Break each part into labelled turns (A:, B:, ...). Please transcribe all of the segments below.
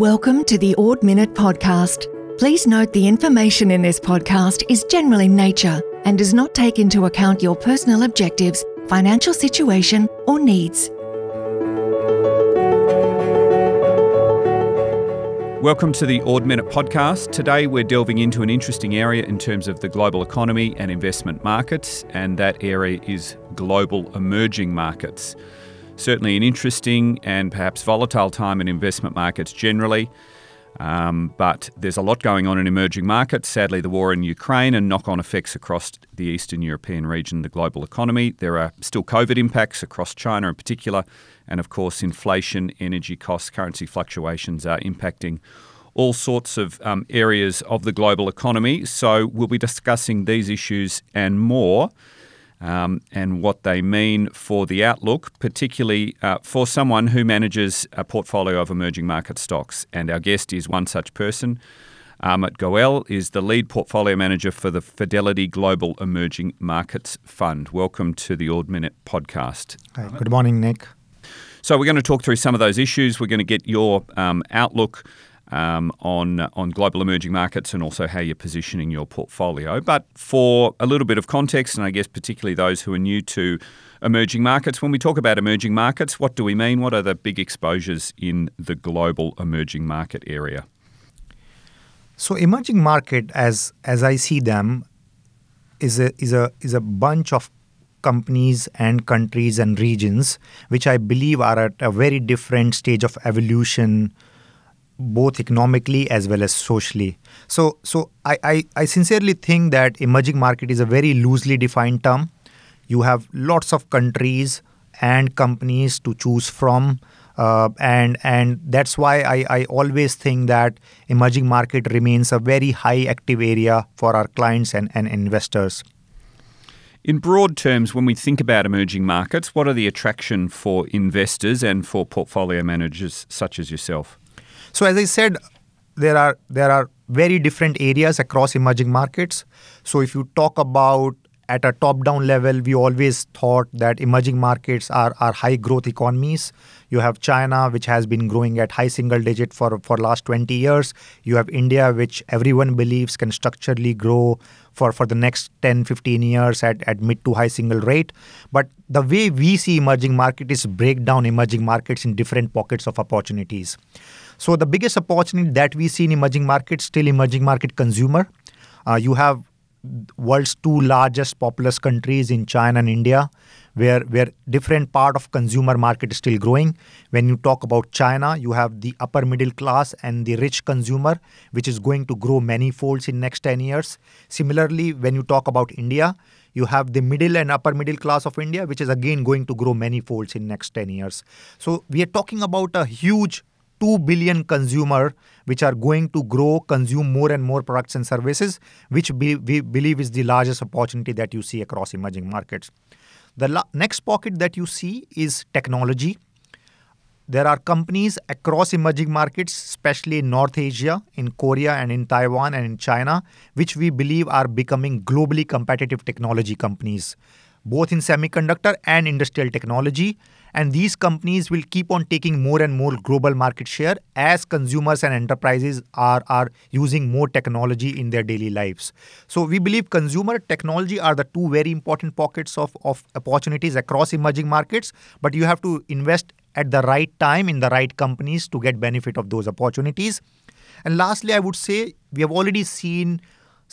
A: Welcome to the Ord Minnett Podcast. Please note the information in this podcast is general in nature and does not take into account your personal objectives, financial situation, or needs.
B: Welcome to the Ord Minnett podcast. Today we're delving into an interesting area in terms of the global economy and investment markets, and that area is global emerging markets. Certainly an interesting and perhaps volatile time in investment markets generally. Um, but there's a lot going on in emerging markets. Sadly, the war in Ukraine and knock on effects across the Eastern European region, the global economy. There are still COVID impacts across China in particular. And of course, inflation, energy costs, currency fluctuations are impacting all sorts of um, areas of the global economy. So we'll be discussing these issues and more um, and what they mean for the outlook, particularly uh, for someone who manages a portfolio of emerging market stocks. And our guest is one such person. Amit Goel is the lead portfolio manager for the Fidelity Global Emerging Markets Fund. Welcome to the Ord Minnett podcast.
C: Hi, good morning, Nick.
B: So, we're going to talk through some of those issues. We're going to get your um, outlook um, on on global emerging markets and also how you're positioning your portfolio. But for a little bit of context, and I guess particularly those who are new to emerging markets, when we talk about emerging markets, what do we mean? What are the big exposures in the global emerging market area?
C: So, emerging market, as as I see them, is a is a is a bunch of companies and countries and regions which I believe are at a very different stage of evolution both economically as well as socially. So, so I, I, I, sincerely think that emerging market is a very loosely defined term. You have lots of countries and companies to choose from, uh, and and that's why I, I always think that emerging market remains a very high active area for our clients and, and investors.
B: In broad terms, when we think about emerging markets, what are the attraction for investors and for portfolio managers such as yourself?
C: So as I said, there are there are very different areas across emerging markets. So if you talk about at a top down level, we always thought that emerging markets are, are high growth economies. You have China, which has been growing at high single digit for, for last 20 years. You have India, which everyone believes can structurally grow for, for the next 10, 15 years at, at mid to high single rate. But the way we see emerging market is break down emerging markets in different pockets of opportunities. So the biggest opportunity that we see in emerging markets, still emerging market consumer. Uh, you have world's two largest populous countries in China and India, where where different part of consumer market is still growing. When you talk about China, you have the upper middle class and the rich consumer, which is going to grow many folds in next 10 years. Similarly, when you talk about India, you have the middle and upper middle class of India, which is again going to grow many folds in next 10 years. So we are talking about a huge 2 billion consumer which are going to grow consume more and more products and services which we believe is the largest opportunity that you see across emerging markets. The la- next pocket that you see is technology. There are companies across emerging markets especially in north asia in korea and in taiwan and in china which we believe are becoming globally competitive technology companies both in semiconductor and industrial technology. And these companies will keep on taking more and more global market share as consumers and enterprises are, are using more technology in their daily lives. So we believe consumer technology are the two very important pockets of, of opportunities across emerging markets, but you have to invest at the right time in the right companies to get benefit of those opportunities. And lastly, I would say we have already seen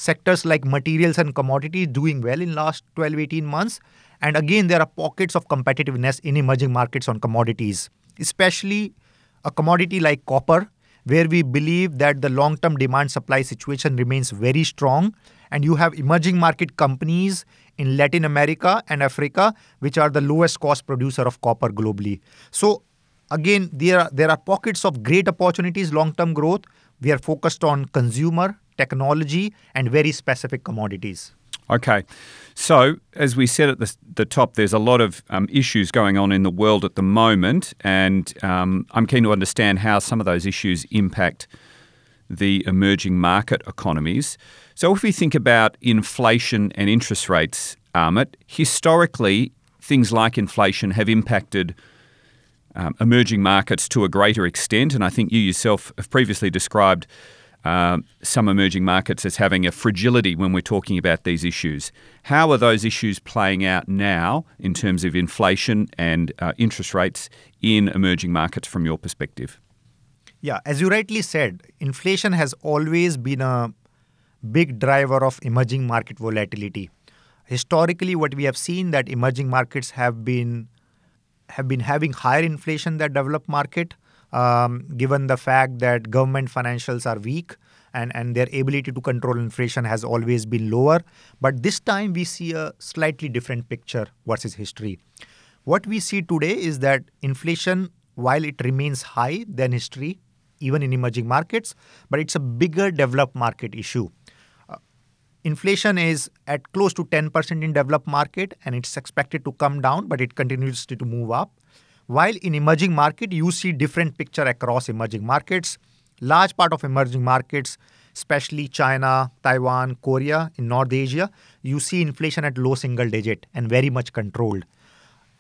C: sectors like materials and commodities doing well in last 12 18 months. And again there are pockets of competitiveness in emerging markets on commodities especially a commodity like copper where we believe that the long term demand supply situation remains very strong. And you have emerging market companies in Latin America and Africa which are the lowest cost producer of copper globally. So again there are there are pockets of great opportunities long term growth we are focused on consumer technology, and very specific commodities.
B: Okay. So, as we said at the, the top, there's a lot of um, issues going on in the world at the moment, and um, I'm keen to understand how some of those issues impact the emerging market economies. So, if we think about inflation and interest rates, Amit, historically, things like inflation have impacted um, emerging markets to a greater extent. And I think you yourself have previously described uh, some emerging markets as having a fragility when we're talking about these issues. How are those issues playing out now in terms of inflation and uh, interest rates in emerging markets from your perspective?
C: Yeah, as you rightly said, inflation has always been a big driver of emerging market volatility. Historically, what we have seen that emerging markets have been have been having higher inflation than developed market, um, given the fact that government financials are weak and, and their ability to control inflation has always been lower. But this time we see a slightly different picture versus history. What we see today is that inflation, while it remains high than history, even in emerging markets, but it's a bigger developed market issue. Inflation is at close to 10% in developed market and it's expected to come down, but it continues to move up. While in emerging market, you see different picture across emerging markets. Large part of emerging markets, especially China, Taiwan, Korea, in North Asia, you see inflation at low single digit and very much controlled.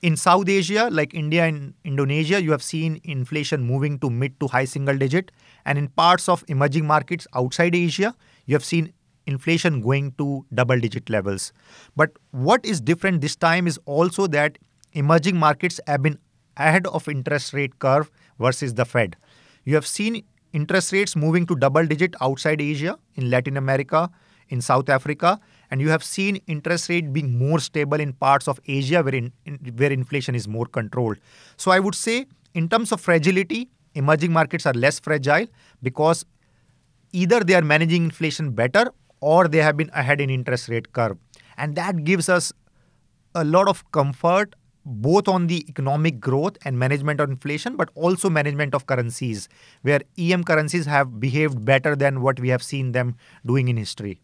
C: In South Asia, like India and Indonesia, you have seen inflation moving to mid to high single digit. And in parts of emerging markets outside Asia, you have seen inflation going to double digit levels. But what is different this time is also that emerging markets have been ahead of interest rate curve versus the Fed. You have seen interest rates moving to double digit outside Asia, in Latin America, in South Africa, and you have seen interest rate being more stable in parts of Asia where, in, where inflation is more controlled. So I would say, in terms of fragility, emerging markets are less fragile because either they are managing inflation better or they have been ahead in interest rate curve. And that gives us a lot of comfort both on the economic growth and management of inflation, but also management of currencies, where EM currencies have behaved better than what we have seen them doing in history.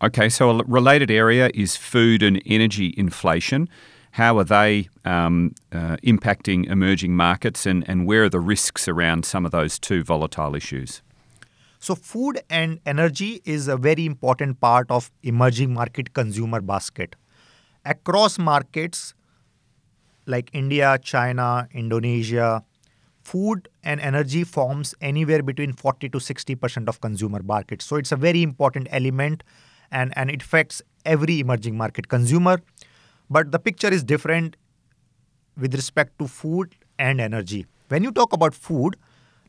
B: Okay, so a related area is food and energy inflation. How are they um, uh, impacting emerging markets and, and where are the risks around some of those two volatile issues?
C: So, food and energy is a very important part of emerging market consumer basket. Across markets like India, China, Indonesia, food and energy forms anywhere between 40 to 60% of consumer markets. So, it's a very important element and, and it affects every emerging market consumer. But the picture is different with respect to food and energy. When you talk about food,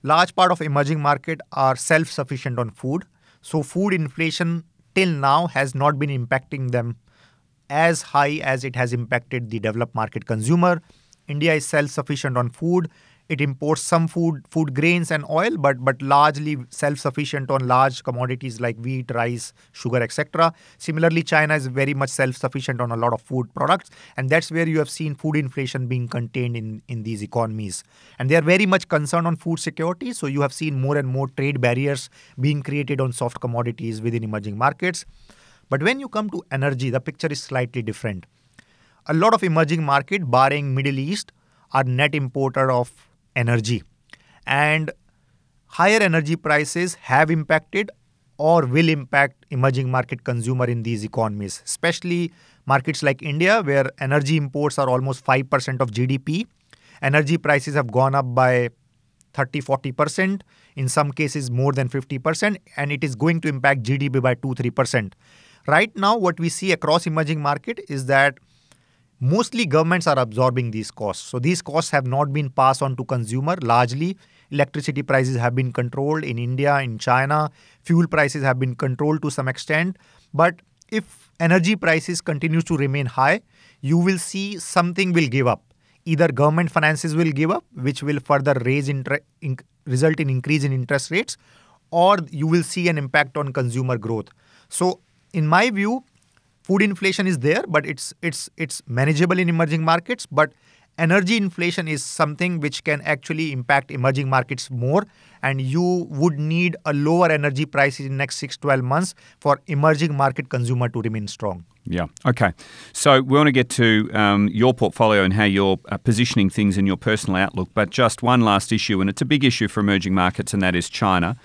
C: large part of emerging market are self-sufficient on food. So food inflation till now has not been impacting them as high as it has impacted the developed market consumer. India is self-sufficient on food it imports some food food grains and oil but but largely self-sufficient on large commodities like wheat rice sugar etc similarly china is very much self-sufficient on a lot of food products and that's where you have seen food inflation being contained in in these economies. And they are very much concerned on food security so you have seen more and more trade barriers being created on soft commodities within emerging markets. But when you come to energy the picture is slightly different. A lot of emerging market barring middle east are net importer of energy. And higher energy prices have impacted or will impact emerging market consumer in these economies, especially markets like India, where energy imports are almost 5% of GDP. Energy prices have gone up by 30 40%, in some cases more than 50%, and it is going to impact GDP by 2 3%. Right now, what we see across emerging market is that mostly governments are absorbing these costs. So these costs have not been passed on to consumer. Largely electricity prices have been controlled in india in china. Fuel prices have been controlled to some extent. But if energy prices continue to remain high you will see something will give up. Either government finances will give up which will further raise inter- in- result in increase in interest rates or you will see an impact on consumer growth. So in my view food inflation is there but it's it's it's manageable in emerging markets but energy inflation is something which can actually impact emerging markets more and you would need a lower energy price in next 6 12 months for emerging market consumer to remain strong
B: yeah. Okay. So we want to get to um, your portfolio and how you're uh, positioning things in your personal outlook. But just one last issue, and it's a big issue for emerging markets, and that is China.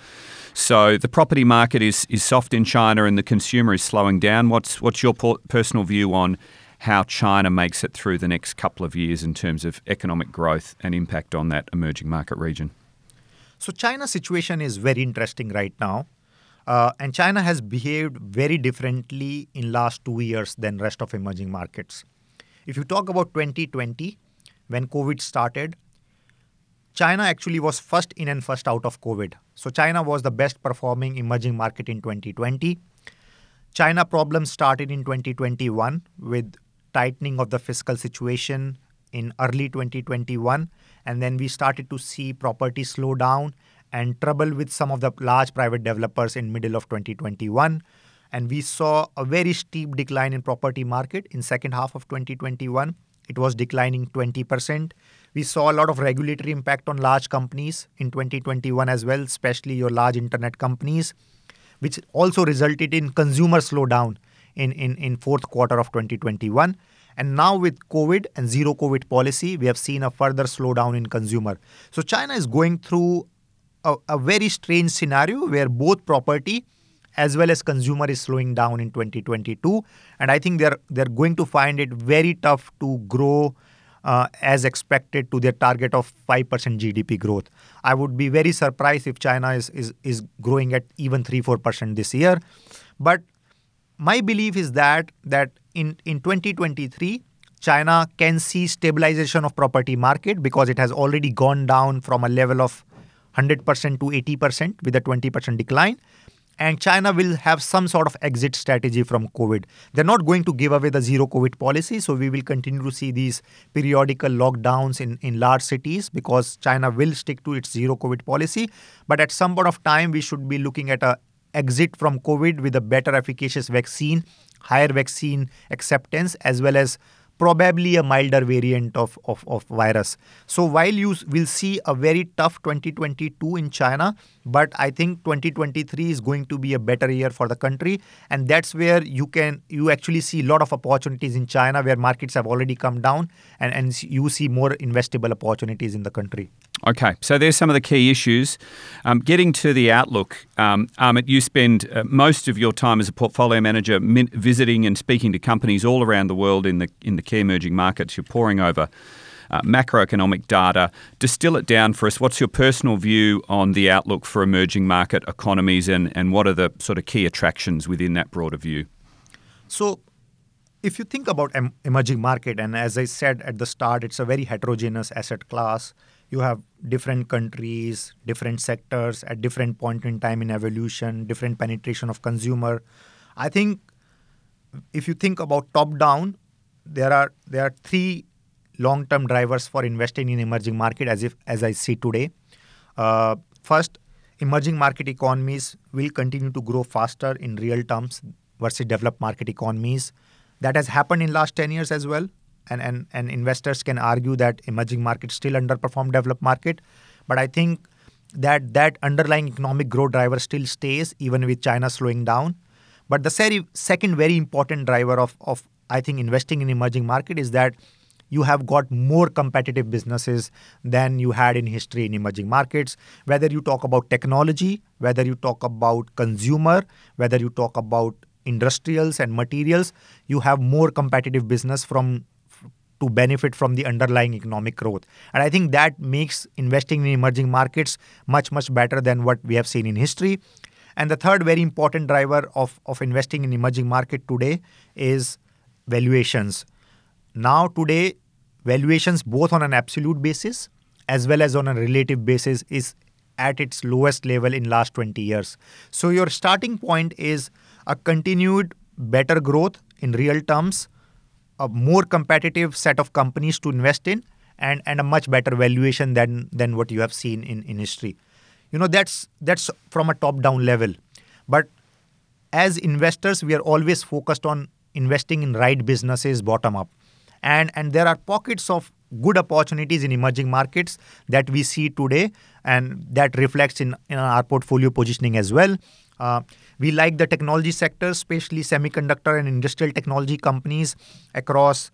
B: So the property market is is soft in China, and the consumer is slowing down. What's what's your personal view on how China makes it through the next couple of years in terms of economic growth and impact on that emerging market region.
C: So China's situation is very interesting right now. Uh, and China has behaved very differently in last two years than rest of emerging markets. If you talk about 2020, when COVID started, China actually was first in and first out of COVID. So China was the best performing emerging market in 2020. China problems started in 2021 with tightening of the fiscal situation in early 2021 and then we started to see property slow down and trouble with some of the large private developers in middle of 2021 and we saw a very steep decline in property market in second half of 2021 it was declining 20% we saw a lot of regulatory impact on large companies in 2021 as well especially your large internet companies which also resulted in consumer slowdown in, in, in fourth quarter of 2021. And now with COVID and zero COVID policy, we have seen a further slowdown in consumer. So China is going through a, a very strange scenario where both property as well as consumer is slowing down in 2022 and i think they're they're going to find it very tough to grow uh, as expected to their target of 5% GDP growth. I would be very surprised if China is, is, is growing at even 3 4% this year. But my belief is that that in, in 2023, China can see stabilization of property market because it has already gone down from a level of 100% to 80% with a 20% decline and China will have some sort of exit strategy from COVID. They're not going to give away the zero COVID policy, so we will continue to see these periodical lockdowns in, in large cities because China will stick to its zero COVID policy. But at some point of time, we should be looking at a exit from COVID with a better efficacious vaccine, higher vaccine acceptance, as well as probably a milder variant of, of, of virus. So while you will see a very tough 2022 in China, but I think 2023 is going to be a better year for the country, and that's where you can you actually see a lot of opportunities in China where markets have already come down, and, and you see more investable opportunities in the country.
B: Okay, so there's some of the key issues. Um, getting to the outlook, um, Amit, you spend uh, most of your time as a portfolio manager min- visiting and speaking to companies all around the world in the in the key emerging markets. You're poring over uh, macroeconomic data. Distill it down for us. What's your personal view on the outlook for emerging market economies, and and what are the sort of key attractions within that broader view?
C: So if you think about emerging market and as i said at the start it's a very heterogeneous asset class you have different countries, different sectors at different point in time in evolution, different penetration of consumer. I think if you think about top down, there are there are three long term drivers for investing in emerging market as if as I see today. Uh, first, emerging market economies will continue to grow faster in real terms versus developed market economies. That has happened in last 10 years as well and, and, and investors can argue that emerging markets still underperform developed market. But I think that that underlying economic growth driver still stays even with China slowing down. But the very, second very important driver of, of I think investing in emerging market is that you have got more competitive businesses than you had in history in emerging markets. Whether you talk about technology, whether you talk about consumer, whether you talk about industrials and materials, you have more competitive business from to benefit from the underlying economic growth. And I think that makes investing in emerging markets much, much better than what we have seen in history. And the third very important driver of, of investing in emerging market today is valuations. Now today, valuations both on an absolute basis as well as on a relative basis is at its lowest level in last 20 years. So your starting point is a continued better growth in real terms a more competitive set of companies to invest in and, and a much better valuation than than what you have seen in, in history. You know that's that's from a top down level. But as investors, we are always focused on investing in right businesses bottom up. And and there are pockets of good opportunities in emerging markets that we see today and that reflects in, in our portfolio positioning as well. Uh, we like the technology sector, especially semiconductor and industrial technology companies across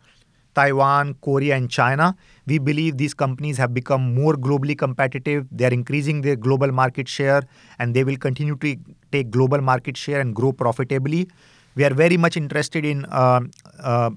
C: Taiwan, Korea, and China. We believe these companies have become more globally competitive. They're increasing their global market share and they will continue to take global market share and grow profitably. We are very much interested in uh, uh,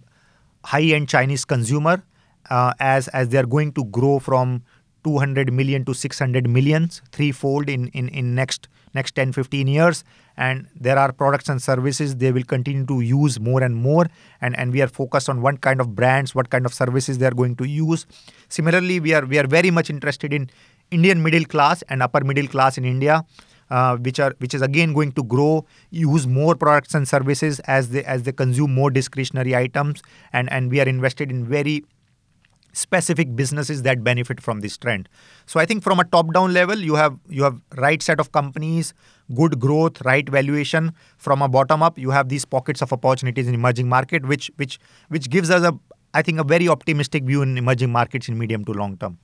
C: high-end Chinese consumer uh, as as they are going to grow from 200 million to 600 millions threefold in, in, in next next 10 15 years. And there are products and services they will continue to use more and more. And, and we are focused on what kind of brands what kind of services they are going to use. Similarly we are we are very much interested in indian middle class and upper middle class in india uh, which are which is again going to grow use more products and services as they as they consume more discretionary items. And and we are invested in very specific businesses that benefit from this trend. So i think from a top down level you have you have right set of companies good growth right valuation. From a bottom up you have these pockets of opportunities in emerging market which which which gives us a i think a very optimistic view in emerging markets in medium to long term.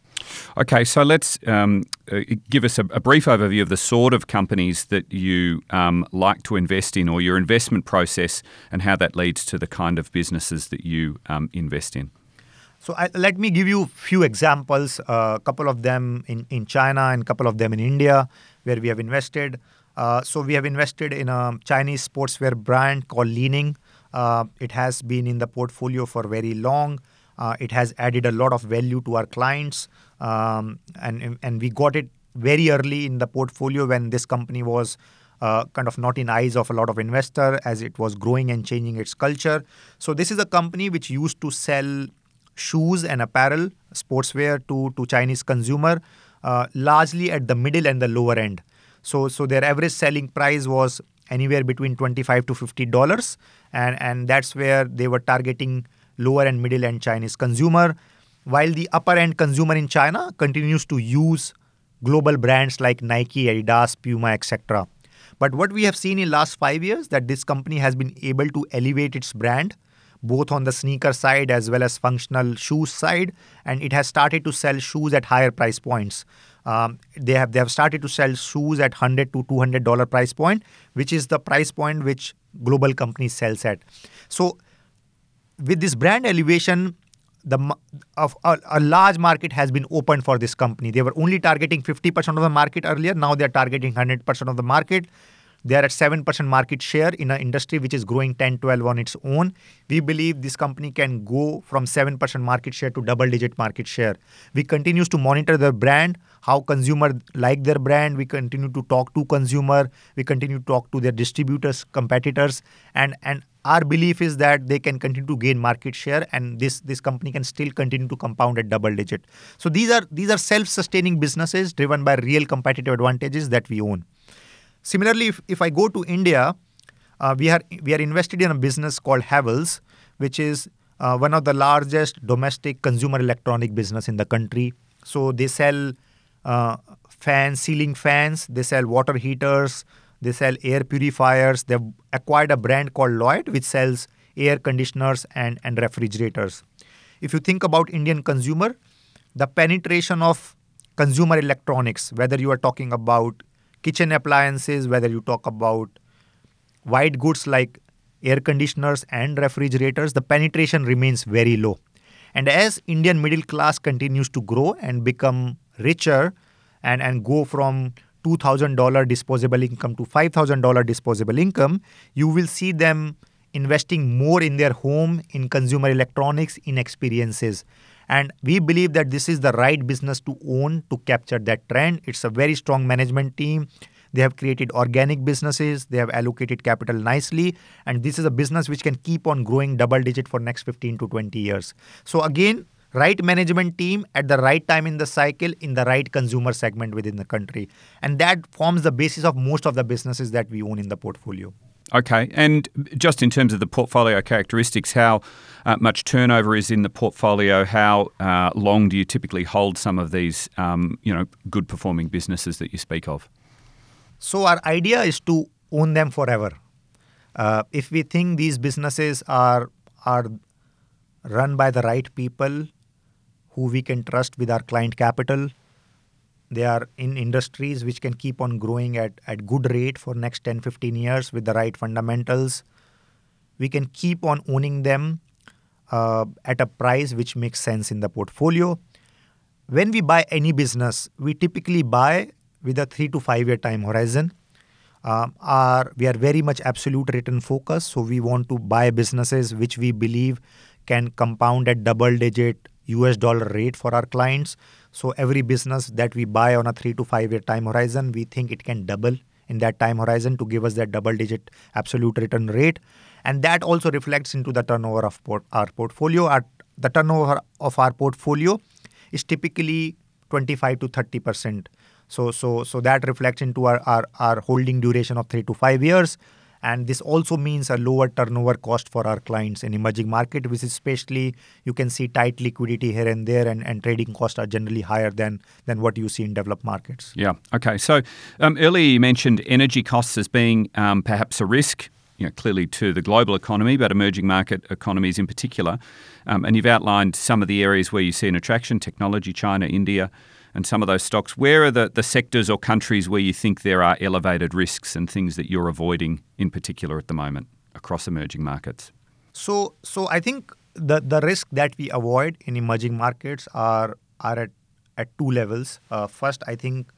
B: Okay, so let's um, uh, give us a, a, brief overview of the sort of companies that you um, like to invest in or your investment process and how that leads to the kind of businesses that you um, invest in.
C: So I, let me give you a few examples, a uh, couple of them in, in China and a couple of them in India, where we have invested. Uh, so we have invested in a Chinese sportswear brand called Li-Ning. Uh, it has been in the portfolio for very long. Uh, it has added a lot of value to our clients, um, and and we got it very early in the portfolio when this company was uh, kind of not in eyes of a lot of investor as it was growing and changing its culture. So this is a company which used to sell shoes and apparel, sportswear to, to Chinese consumer, uh, largely at the middle and the lower end. So, so their average selling price was anywhere between 25 to 50 dollars, and and that's where they were targeting lower and middle end Chinese consumer, while the upper end consumer in China continues to use global brands like Nike, Adidas, Puma, etc. But what we have seen in last five years that this company has been able to elevate its brand both on the sneaker side as well as functional shoes side, and it has started to sell shoes at higher price points. Um, they have they have started to sell shoes at hundred to two hundred dollar price point, which is the price point which global companies sells at. So, with this brand elevation, the of a, a, large market has been opened for this company. They were only targeting 50% of the market earlier. Now they are targeting 100% of the market. They are at 7% market share in an industry which is growing 10, 12 on its own. We believe this company can go from 7% market share to double digit market share. We continue to monitor their brand, how consumer like their brand. We continue to talk to consumer. We continue to talk to their distributors, competitors. And, and our belief is that they can continue to gain market share and this, this company can still continue to compound at double digit. So these are these are self-sustaining businesses driven by real competitive advantages that we own. Similarly, if, if I go to India, uh, we are we are invested in a business called Havells, which is uh, one of the largest domestic consumer electronic business in the country. So they sell uh, fans, ceiling fans. They sell water heaters. They sell air purifiers. They've acquired a brand called Lloyd, which sells air conditioners and, and refrigerators. If you think about Indian consumer, the penetration of consumer electronics, whether you are talking about kitchen appliances, whether you talk about white goods like air conditioners and refrigerators, the penetration remains very low. And as Indian middle class continues to grow and become richer and, and go from $2,000 disposable income to $5,000 disposable income, you will see them investing more in their home, in consumer electronics, in experiences. And we believe that this is the right business to own to capture that trend. It's a very strong management team. They have created organic businesses. They have allocated capital nicely. And this is a business which can keep on growing double digit for next 15 to 20 years. So again, right management team at the right time in the cycle in the right consumer segment within the country. And that forms the basis of most of the businesses that we own in the portfolio.
B: Okay, and just in terms of the portfolio characteristics, how uh, much turnover is in the portfolio? How uh, long do you typically hold some of these, um, you know, good performing businesses that you speak of?
C: So our idea is to own them forever. Uh, if we think these businesses are are run by the right people who we can trust with our client capital, they are in industries which can keep on growing at, at good rate for next 10, 15 years with the right fundamentals. We can keep on owning them uh, at a price which makes sense in the portfolio. When we buy any business, we typically buy with a three to five year time horizon. Um, are we are very much absolute return focused, so we want to buy businesses which we believe can compound at double digit US dollar rate for our clients. So every business that we buy on a 3 to 5 year time horizon, we think it can double in that time horizon to give us that double digit absolute return rate. And that also reflects into the turnover of port- our portfolio. Our, the turnover of our portfolio is typically 25 to 30 percent. So so so that reflects into our, our our holding duration of 3 to 5 years and this also means a lower turnover cost for our clients in emerging market which is especially you can see tight liquidity here and there and, and trading costs are generally higher than than what you see in developed markets.
B: Yeah. Okay. So um, earlier you mentioned energy costs as being um, perhaps a risk you know, clearly to the global economy, but emerging market economies in particular. Um, and you've outlined some of the areas where you see an attraction technology, China, India, and some of those stocks. Where are the, the sectors or countries where you think there are elevated risks and things that you're avoiding in particular at the moment across emerging markets?
C: So, so I think the, the risk that we avoid in emerging markets are, are at, at two levels. Uh, first, I think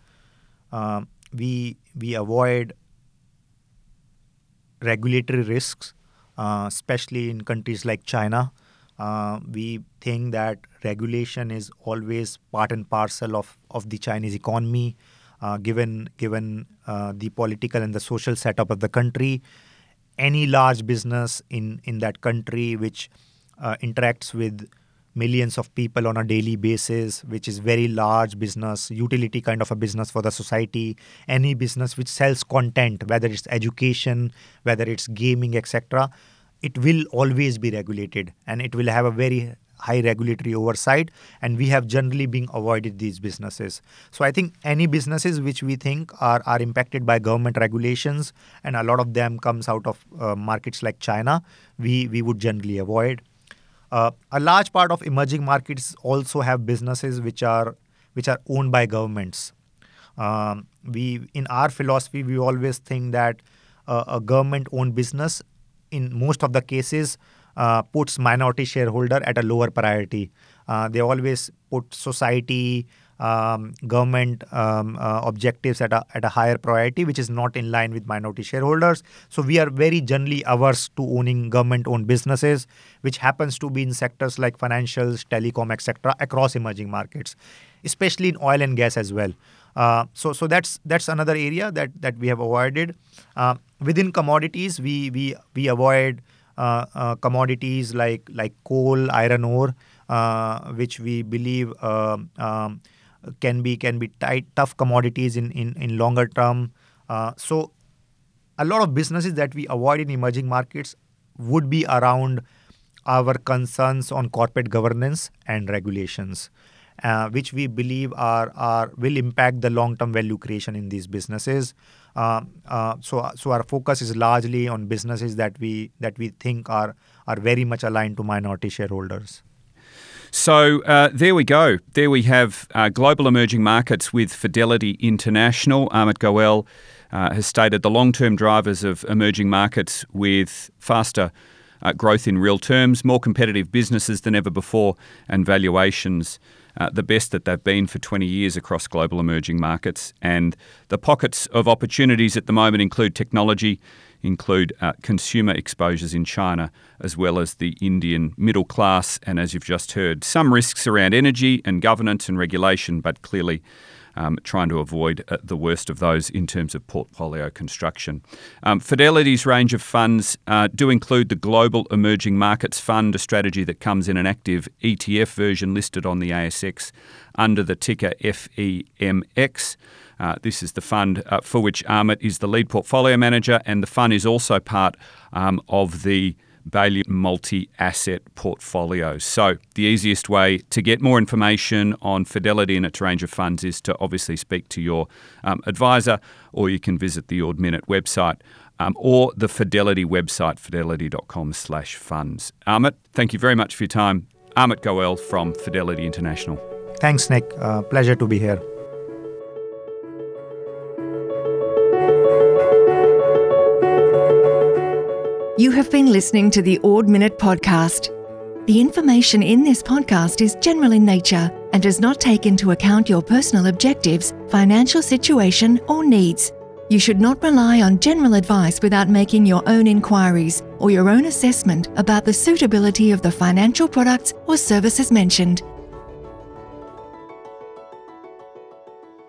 C: um, we, we avoid regulatory risks, uh, especially in countries like China. Uh, we think that regulation is always part and parcel of, of the Chinese economy, uh, given given uh, the political and the social setup of the country. Any large business in, in that country which uh, interacts with millions of people on a daily basis, which is very large business, utility kind of a business for the society, any business which sells content, whether it's education, whether it's gaming, etc., it will always be regulated and it will have a very high regulatory oversight and we have generally been avoided these businesses so i think any businesses which we think are, are impacted by government regulations and a lot of them comes out of uh, markets like china we we would generally avoid uh, a large part of emerging markets also have businesses which are which are owned by governments. Um, we in our philosophy we always think that uh, a government-owned business, in most of the cases, uh, puts minority shareholder at a lower priority. Uh, they always put society, um, government um, uh, objectives at a, at a higher priority, which is not in line with minority shareholders. So we are very generally averse to owning government-owned businesses, which happens to be in sectors like financials, telecom, etc., across emerging markets, especially in oil and gas as well. Uh, so so that's that's another area that that we have avoided. Uh, within commodities, we we we avoid uh, uh commodities like like coal, iron ore, uh, which we believe. Um, um can be can be tight tough commodities in in, in longer term uh, so a lot of businesses that we avoid in emerging markets would be around our concerns on corporate governance and regulations uh, which we believe are, are will impact the long-term value creation in these businesses. Uh, uh, so, so our focus is largely on businesses that we that we think are are very much aligned to minority shareholders.
B: So uh, there we go. There we have uh, global emerging markets with Fidelity International. Amit Goel uh, has stated the long term drivers of emerging markets with faster uh, growth in real terms, more competitive businesses than ever before, and valuations. Uh, the best that they've been for 20 years across global emerging markets. And the pockets of opportunities at the moment include technology, include uh, consumer exposures in China, as well as the Indian middle class, and as you've just heard, some risks around energy and governance and regulation, but clearly um, trying to avoid uh, the worst of those in terms of portfolio construction. Um, Fidelity's range of funds uh, do include the Global Emerging Markets Fund, a strategy that comes in an active ETF version listed on the ASX under the ticker FEMX. Uh, this is the fund uh, for which Amit is the lead portfolio manager, and the fund is also part um, of the Baillieu multi asset portfolio. So, the easiest way to get more information on Fidelity and its range of funds is to obviously speak to your um, advisor, or you can visit the Ord Minnett website. Um, or the Fidelity website, fidelity.com slash funds. Amit, thank you very much for your time. Amit Goel from Fidelity International.
C: Thanks, Nick. Uh, pleasure to be here.
A: You have been listening to the Ord Minnett podcast. The information in this podcast is general in nature and does not take into account your personal objectives, financial situation, or needs. You should not rely on general advice without making your own inquiries. or your own assessment about the suitability of the financial products or services mentioned.